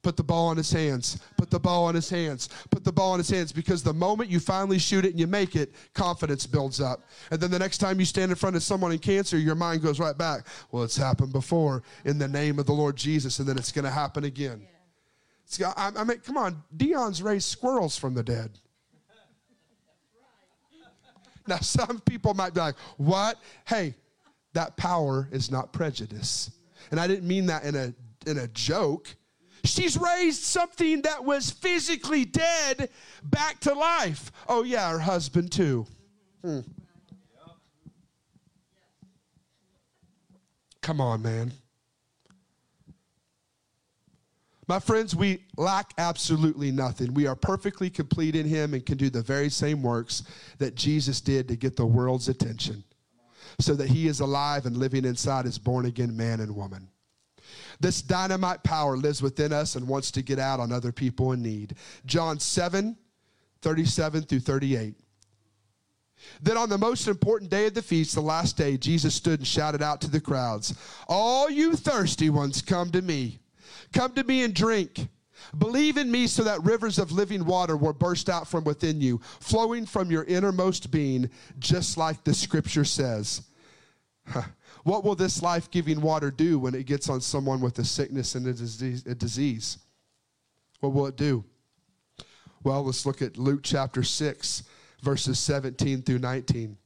Put the ball in his hands. Put the ball in his hands. Put the ball in his hands because the moment you finally shoot it and you make it, confidence builds up. And then the next time you stand in front of someone in cancer, your mind goes right back. Well, it's happened before in the name of the Lord Jesus, and then it's going to happen again. Yeah. I, I mean, come on, Dion's raised squirrels from the dead. Now, some people might be like, what? Hey, that power is not prejudice. And I didn't mean that in a, in a joke. She's raised something that was physically dead back to life. Oh, yeah, her husband too. Hmm. Come on, man. My friends, we lack absolutely nothing. We are perfectly complete in Him and can do the very same works that Jesus did to get the world's attention so that He is alive and living inside His born again man and woman. This dynamite power lives within us and wants to get out on other people in need. John 7 37 through 38. Then on the most important day of the feast, the last day, Jesus stood and shouted out to the crowds, All you thirsty ones, come to me. Come to me and drink. Believe in me so that rivers of living water will burst out from within you, flowing from your innermost being, just like the scripture says. What will this life giving water do when it gets on someone with a sickness and a disease. What will it do? Well, let's look at Luke chapter 6, verses 17 through 19.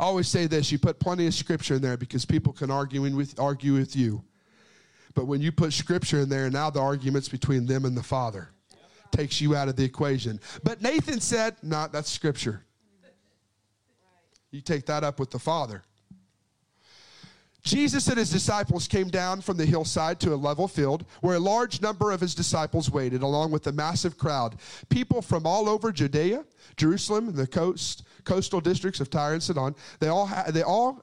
I always say this you put plenty of scripture in there because people can argue with, argue with you. But when you put scripture in there, now the argument's between them and the Father takes you out of the equation. But Nathan said, "No, nah, that's scripture." You take that up with the Father. Jesus and his disciples came down from the hillside to a level field where a large number of his disciples waited, along with a massive crowd. People from all over Judea, Jerusalem, and the coast, coastal districts of Tyre and Sidon, they all, ha- they all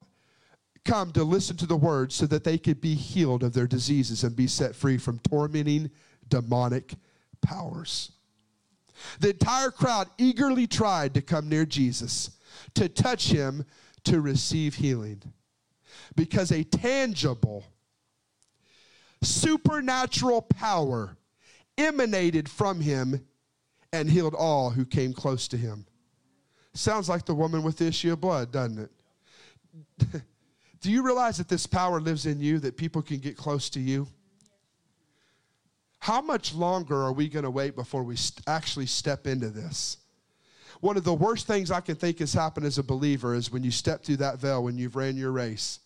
come to listen to the word so that they could be healed of their diseases and be set free from tormenting demonic powers. The entire crowd eagerly tried to come near Jesus, to touch him, to receive healing because a tangible, supernatural power emanated from him and healed all who came close to him. Sounds like the woman with the issue of blood, doesn't it? [laughs] Do you realize that this power lives in you, that people can get close to you? How much longer are we going to wait before we st- actually step into this? One of the worst things I can think has happened as a believer is when you step through that veil when you've ran your race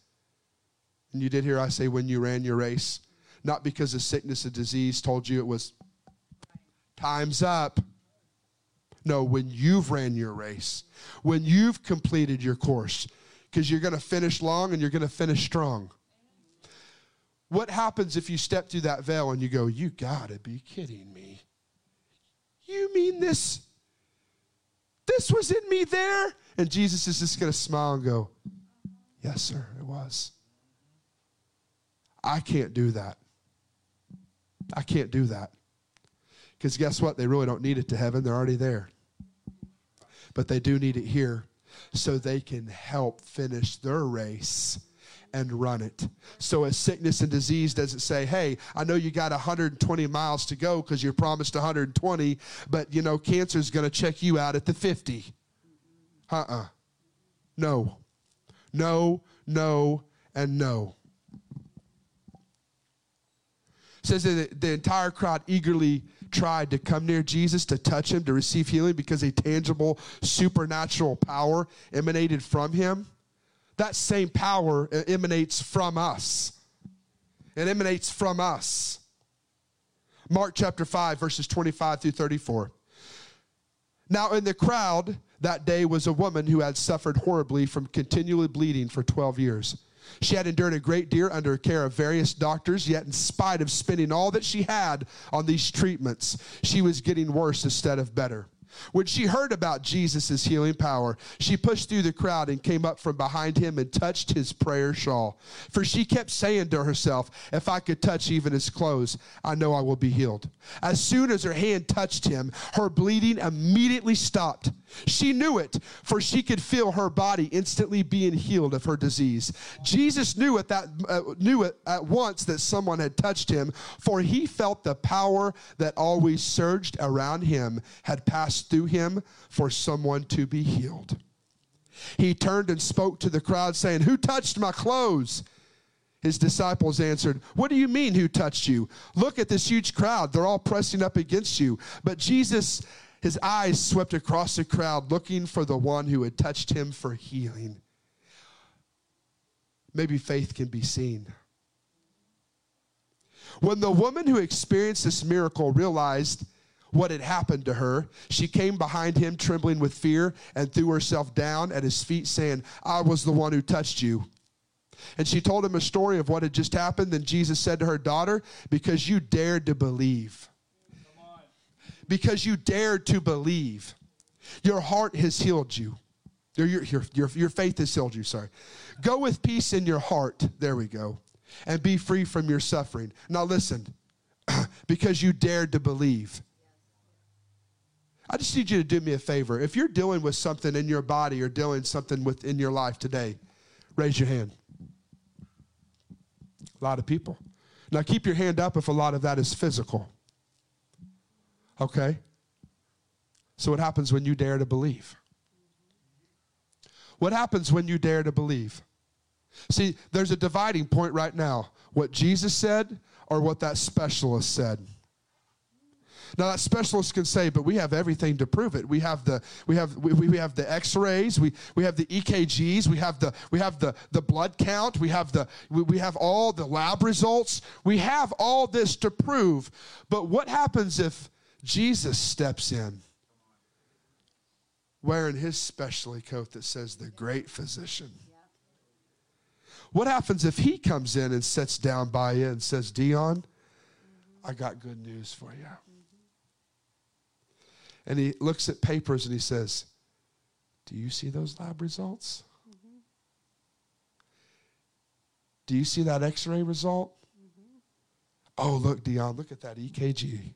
and you did hear I say when you ran your race, not because of sickness or disease told you it was time's up. No, when you've ran your race, when you've completed your course, because you're going to finish long and you're going to finish strong. What happens if you step through that veil and you go, You got to be kidding me? You mean this? This was in me there? And Jesus is just going to smile and go, Yes, sir, it was. I can't do that. I can't do that. Because guess what? They really don't need it to heaven, they're already there. But they do need it here so they can help finish their race and run it. So as sickness and disease doesn't say, "Hey, I know you got 120 miles to go because you're promised 120, but you know cancer is going to check you out at the 50." Uh-uh. No. No, no, and no. Says that the entire crowd eagerly tried to come near Jesus to touch him, to receive healing because a tangible supernatural power emanated from him. That same power uh, emanates from us. It emanates from us. Mark chapter 5, verses 25 through 34. Now, in the crowd that day was a woman who had suffered horribly from continually bleeding for 12 years. She had endured a great deal under care of various doctors, yet, in spite of spending all that she had on these treatments, she was getting worse instead of better. When she heard about Jesus' healing power, she pushed through the crowd and came up from behind him and touched his prayer shawl. For she kept saying to herself, If I could touch even his clothes, I know I will be healed. As soon as her hand touched him, her bleeding immediately stopped. She knew it, for she could feel her body instantly being healed of her disease. Jesus knew at that uh, knew it at once that someone had touched him, for he felt the power that always surged around him had passed through him for someone to be healed. He turned and spoke to the crowd, saying, Who touched my clothes? His disciples answered, What do you mean, who touched you? Look at this huge crowd. They're all pressing up against you. But Jesus, his eyes swept across the crowd, looking for the one who had touched him for healing. maybe faith can be seen. When the woman who experienced this miracle realized what had happened to her, she came behind him trembling with fear and threw herself down at his feet, saying, I was the one who touched you. And she told him a story of what had just happened. Then Jesus said to her daughter, Because you dared to believe. Because you dared to believe. Your heart has healed you. Your, your, your, your faith has healed you, sorry. Go with peace in your heart. There we go. And be free from your suffering. Now listen, [clears throat] because you dared to believe. I just need you to do me a favor. If you're dealing with something in your body or dealing something within your life today, raise your hand. A lot of people. Now keep your hand up if a lot of that is physical. Okay? So what happens when you dare to believe? What happens when you dare to believe? See, there's a dividing point right now. What Jesus said or what that specialist said. Now that specialist can say, but we have everything to prove it. We have the we have we, we have the X-rays, we, we have the EKGs, we have the we have the, the blood count, we have the we, we have all the lab results. We have all this to prove. But what happens if Jesus steps in wearing his specialty coat that says the great physician? What happens if he comes in and sits down by you and says, Dion, I got good news for you? and he looks at papers and he says, Do you see those lab results? Do you see that x ray result? Oh, look, Dion, look at that EKG.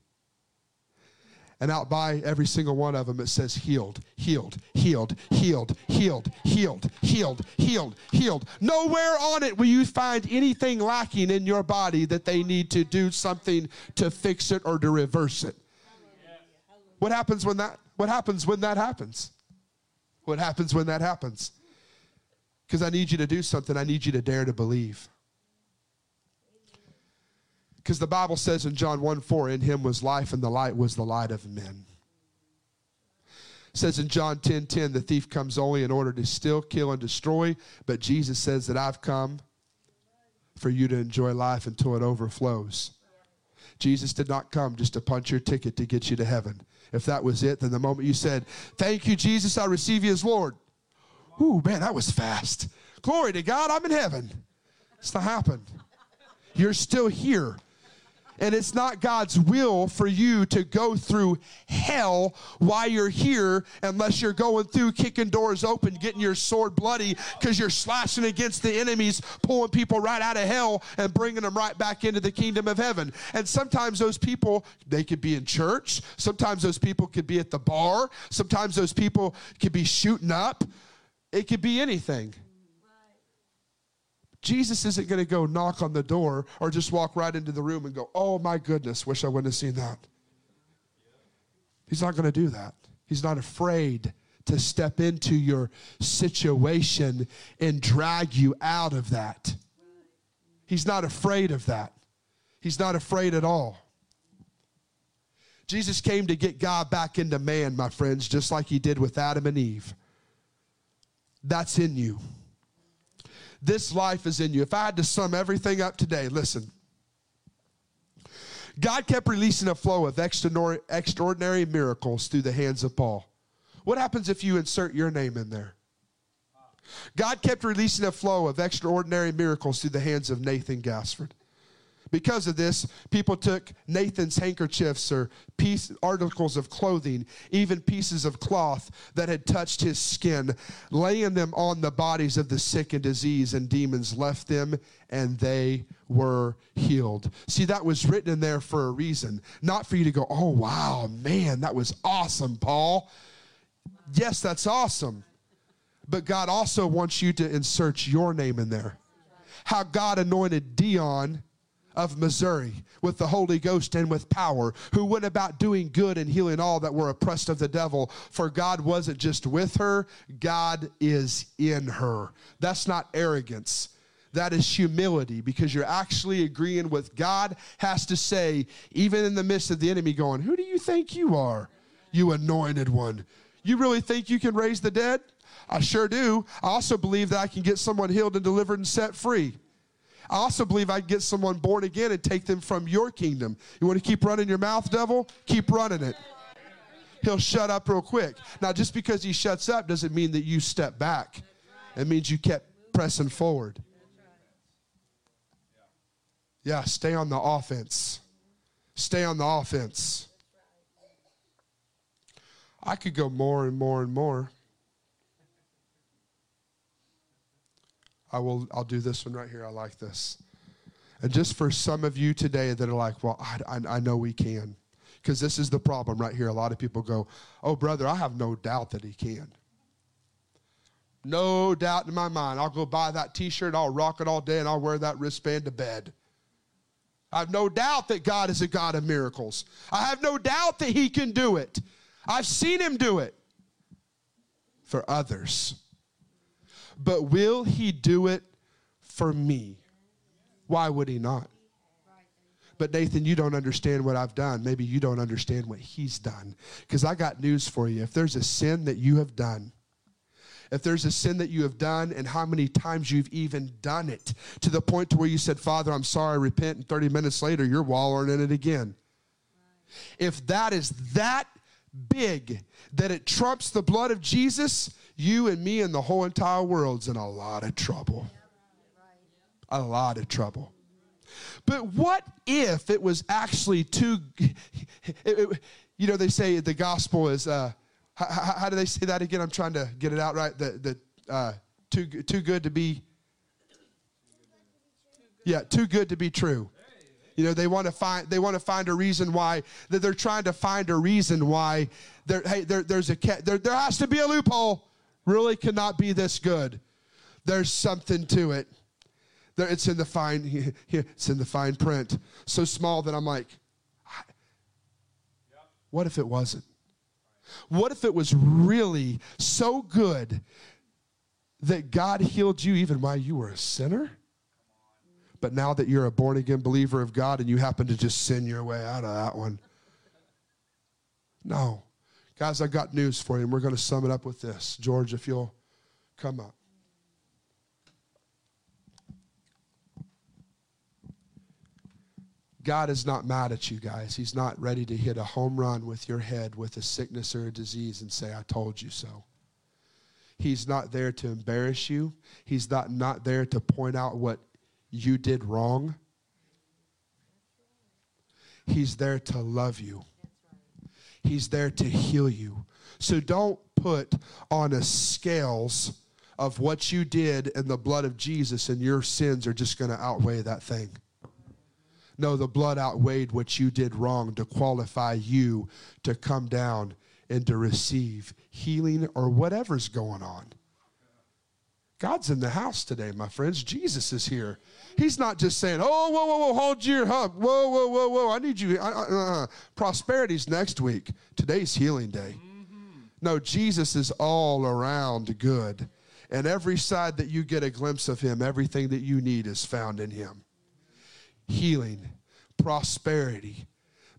And out by every single one of them, it says healed, healed, healed, healed, healed, healed, healed, healed, healed. Nowhere on it will you find anything lacking in your body that they need to do something to fix it or to reverse it. What happens when that what happens when that happens? What happens when that happens? Because I need you to do something. I need you to dare to believe. Because the Bible says in John 1 4, in him was life, and the light was the light of men. It says in John 10 10, the thief comes only in order to steal, kill, and destroy. But Jesus says that I've come for you to enjoy life until it overflows. Jesus did not come just to punch your ticket to get you to heaven. If that was it, then the moment you said, Thank you, Jesus, I receive you as Lord. Ooh, man, that was fast. Glory to God, I'm in heaven. It's not happened. You're still here. And it's not God's will for you to go through hell while you're here unless you're going through kicking doors open, getting your sword bloody because you're slashing against the enemies, pulling people right out of hell and bringing them right back into the kingdom of heaven. And sometimes those people, they could be in church. Sometimes those people could be at the bar. Sometimes those people could be shooting up. It could be anything. Jesus isn't going to go knock on the door or just walk right into the room and go, oh my goodness, wish I wouldn't have seen that. He's not going to do that. He's not afraid to step into your situation and drag you out of that. He's not afraid of that. He's not afraid at all. Jesus came to get God back into man, my friends, just like he did with Adam and Eve. That's in you. This life is in you. If I had to sum everything up today, listen. God kept releasing a flow of extraordinary miracles through the hands of Paul. What happens if you insert your name in there? God kept releasing a flow of extraordinary miracles through the hands of Nathan Gaisford. Because of this, people took Nathan's handkerchiefs or piece, articles of clothing, even pieces of cloth that had touched his skin, laying them on the bodies of the sick and disease, and demons left them and they were healed. See, that was written in there for a reason, not for you to go, oh, wow, man, that was awesome, Paul. Yes, that's awesome. But God also wants you to insert your name in there. How God anointed Dion of Missouri with the Holy Ghost and with power, who went about doing good and healing all that were oppressed of the devil. For God wasn't just with her, God is in her. That's not arrogance. That is humility because you're actually agreeing with God has to say, even in the midst of the enemy going, Who do you think you are, you anointed one? You really think you can raise the dead? I sure do. I also believe that I can get someone healed and delivered and set free. I also believe I can get someone born again and take them from your kingdom. You want to keep running your mouth, devil? Keep running it. He'll shut up real quick. Now, just because he shuts up doesn't mean that you step back, it means you kept pressing forward. Yeah, stay on the offense. Stay on the offense. I could go more and more and more. I will I'll do this one right here. I like this. And just for some of you today that are like, well, I, I, I know we can. Because this is the problem right here. A lot of people go, oh, brother, I have no doubt that he can. No doubt in my mind. I'll go buy that t shirt, I'll rock it all day, and I'll wear that wristband to bed. I have no doubt that God is a God of miracles. I have no doubt that he can do it. I've seen him do it for others. But will he do it for me? Why would he not? But Nathan, you don't understand what I've done. Maybe you don't understand what he's done. Because I got news for you. If there's a sin that you have done, if there's a sin that you have done and how many times you've even done it to the point to where you said, Father, I'm sorry, I repent, and 30 minutes later you're wallowing in it again. If that is that big that it trumps the blood of Jesus, you and me and the whole entire world's in a lot of trouble. A lot of trouble. But what if it was actually too, it, it, you know, they say the gospel is, uh, how, how, do they say that again? I'm trying to get it out right. The, the, uh, too, too good to be, yeah, too good to be true. You know, they want to find they want to find a reason why that they're trying to find a reason why there hey there, there's a there, there has to be a loophole. Really cannot be this good. There's something to it. There, it's in the fine [laughs] it's in the fine print. So small that I'm like, what if it wasn't? What if it was really so good that God healed you even while you were a sinner? But now that you're a born again believer of God and you happen to just sin your way out of that one. No. Guys, I've got news for you, and we're going to sum it up with this. George, if you'll come up. God is not mad at you guys. He's not ready to hit a home run with your head with a sickness or a disease and say, I told you so. He's not there to embarrass you. He's not, not there to point out what you did wrong. He's there to love you. He's there to heal you. So don't put on a scales of what you did in the blood of Jesus and your sins are just going to outweigh that thing. No, the blood outweighed what you did wrong to qualify you to come down and to receive healing or whatever's going on. God's in the house today, my friends. Jesus is here. He's not just saying, "Oh, whoa, whoa, whoa, hold your hump. Whoa, whoa, whoa, whoa. I need you. Uh, uh, prosperity's next week. Today's healing day." Mm-hmm. No, Jesus is all around good, and every side that you get a glimpse of Him, everything that you need is found in Him. Healing, prosperity.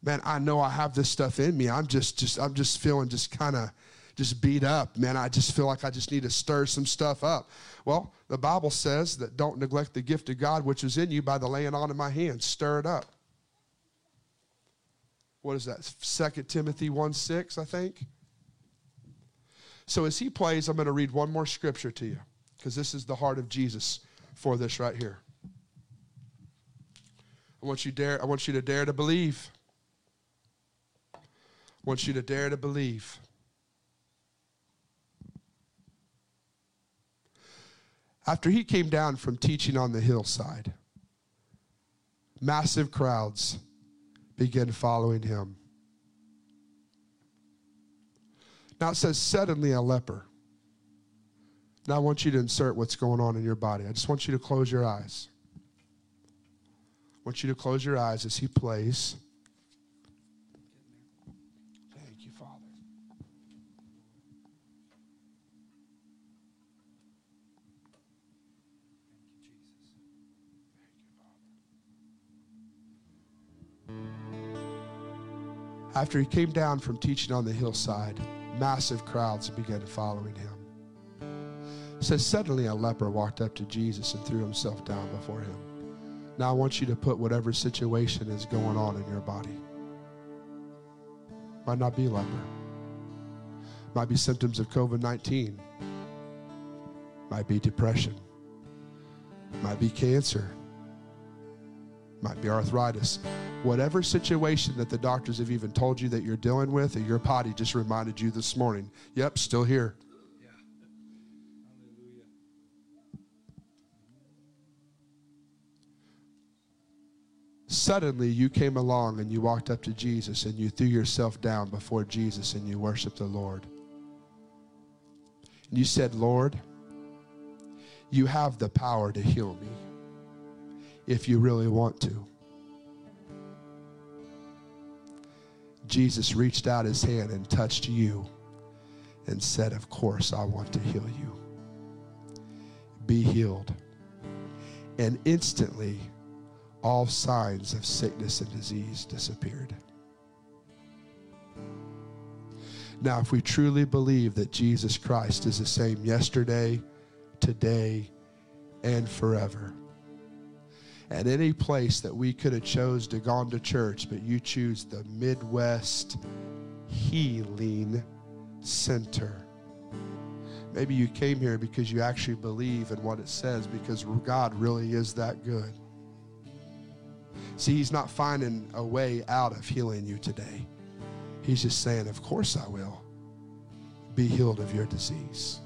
Man, I know I have this stuff in me. I'm just, just, I'm just feeling just kind of just beat up. Man, I just feel like I just need to stir some stuff up. Well, the Bible says that don't neglect the gift of God which is in you by the laying on of my hands. Stir it up. What is that? 2 Timothy 1 6, I think. So as he plays, I'm going to read one more scripture to you because this is the heart of Jesus for this right here. I want you dare I want you to dare to believe. I want you to dare to believe. After he came down from teaching on the hillside, massive crowds began following him. Now it says, suddenly a leper. Now I want you to insert what's going on in your body. I just want you to close your eyes. I want you to close your eyes as he plays. After he came down from teaching on the hillside, massive crowds began following him. says, Suddenly a leper walked up to Jesus and threw himself down before him. Now I want you to put whatever situation is going on in your body. Might not be leper. Might be symptoms of COVID 19. Might be depression. Might be cancer. Might be arthritis. Whatever situation that the doctors have even told you that you're dealing with, or your body just reminded you this morning, yep, still here. Suddenly, you came along and you walked up to Jesus and you threw yourself down before Jesus and you worshiped the Lord. And you said, Lord, you have the power to heal me if you really want to. Jesus reached out his hand and touched you and said, Of course, I want to heal you. Be healed. And instantly, all signs of sickness and disease disappeared. Now, if we truly believe that Jesus Christ is the same yesterday, today, and forever, at any place that we could have chose to gone to church, but you choose the Midwest Healing Center. Maybe you came here because you actually believe in what it says because God really is that good. See, He's not finding a way out of healing you today. He's just saying, Of course I will. Be healed of your disease.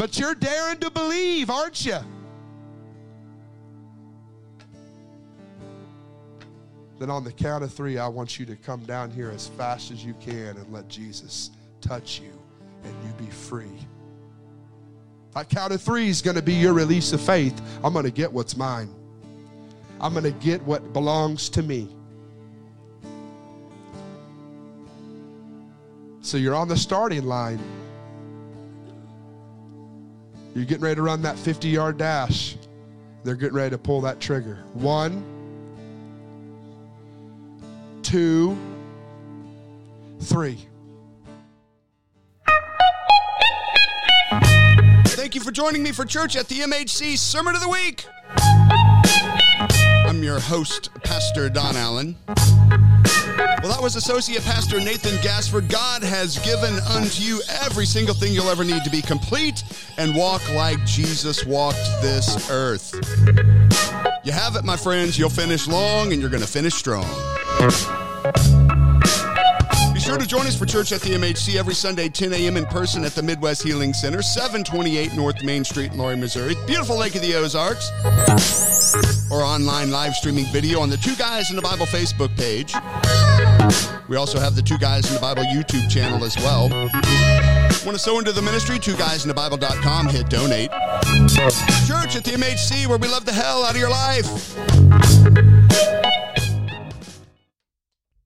But you're daring to believe, aren't you? Then on the count of three, I want you to come down here as fast as you can and let Jesus touch you and you be free. I count of three is going to be your release of faith. I'm going to get what's mine. I'm going to get what belongs to me. So you're on the starting line. You're getting ready to run that 50 yard dash. They're getting ready to pull that trigger. One, two, three. Thank you for joining me for church at the MHC Sermon of the Week. I'm your host, Pastor Don Allen. Well, that was Associate Pastor Nathan Gaisford. God has given unto you every single thing you'll ever need to be complete and walk like Jesus walked this earth. You have it, my friends. You'll finish long and you're going to finish strong. Sure to join us for church at the MHC every Sunday, 10 a.m. in person at the Midwest Healing Center, 728 North Main Street Laurie, Missouri. Beautiful Lake of the Ozarks. Or online live streaming video on the Two Guys in the Bible Facebook page. We also have the Two Guys in the Bible YouTube channel as well. Want to sow into the ministry? Two Guys in the Bible.com. Hit donate. Church at the MHC, where we love the hell out of your life.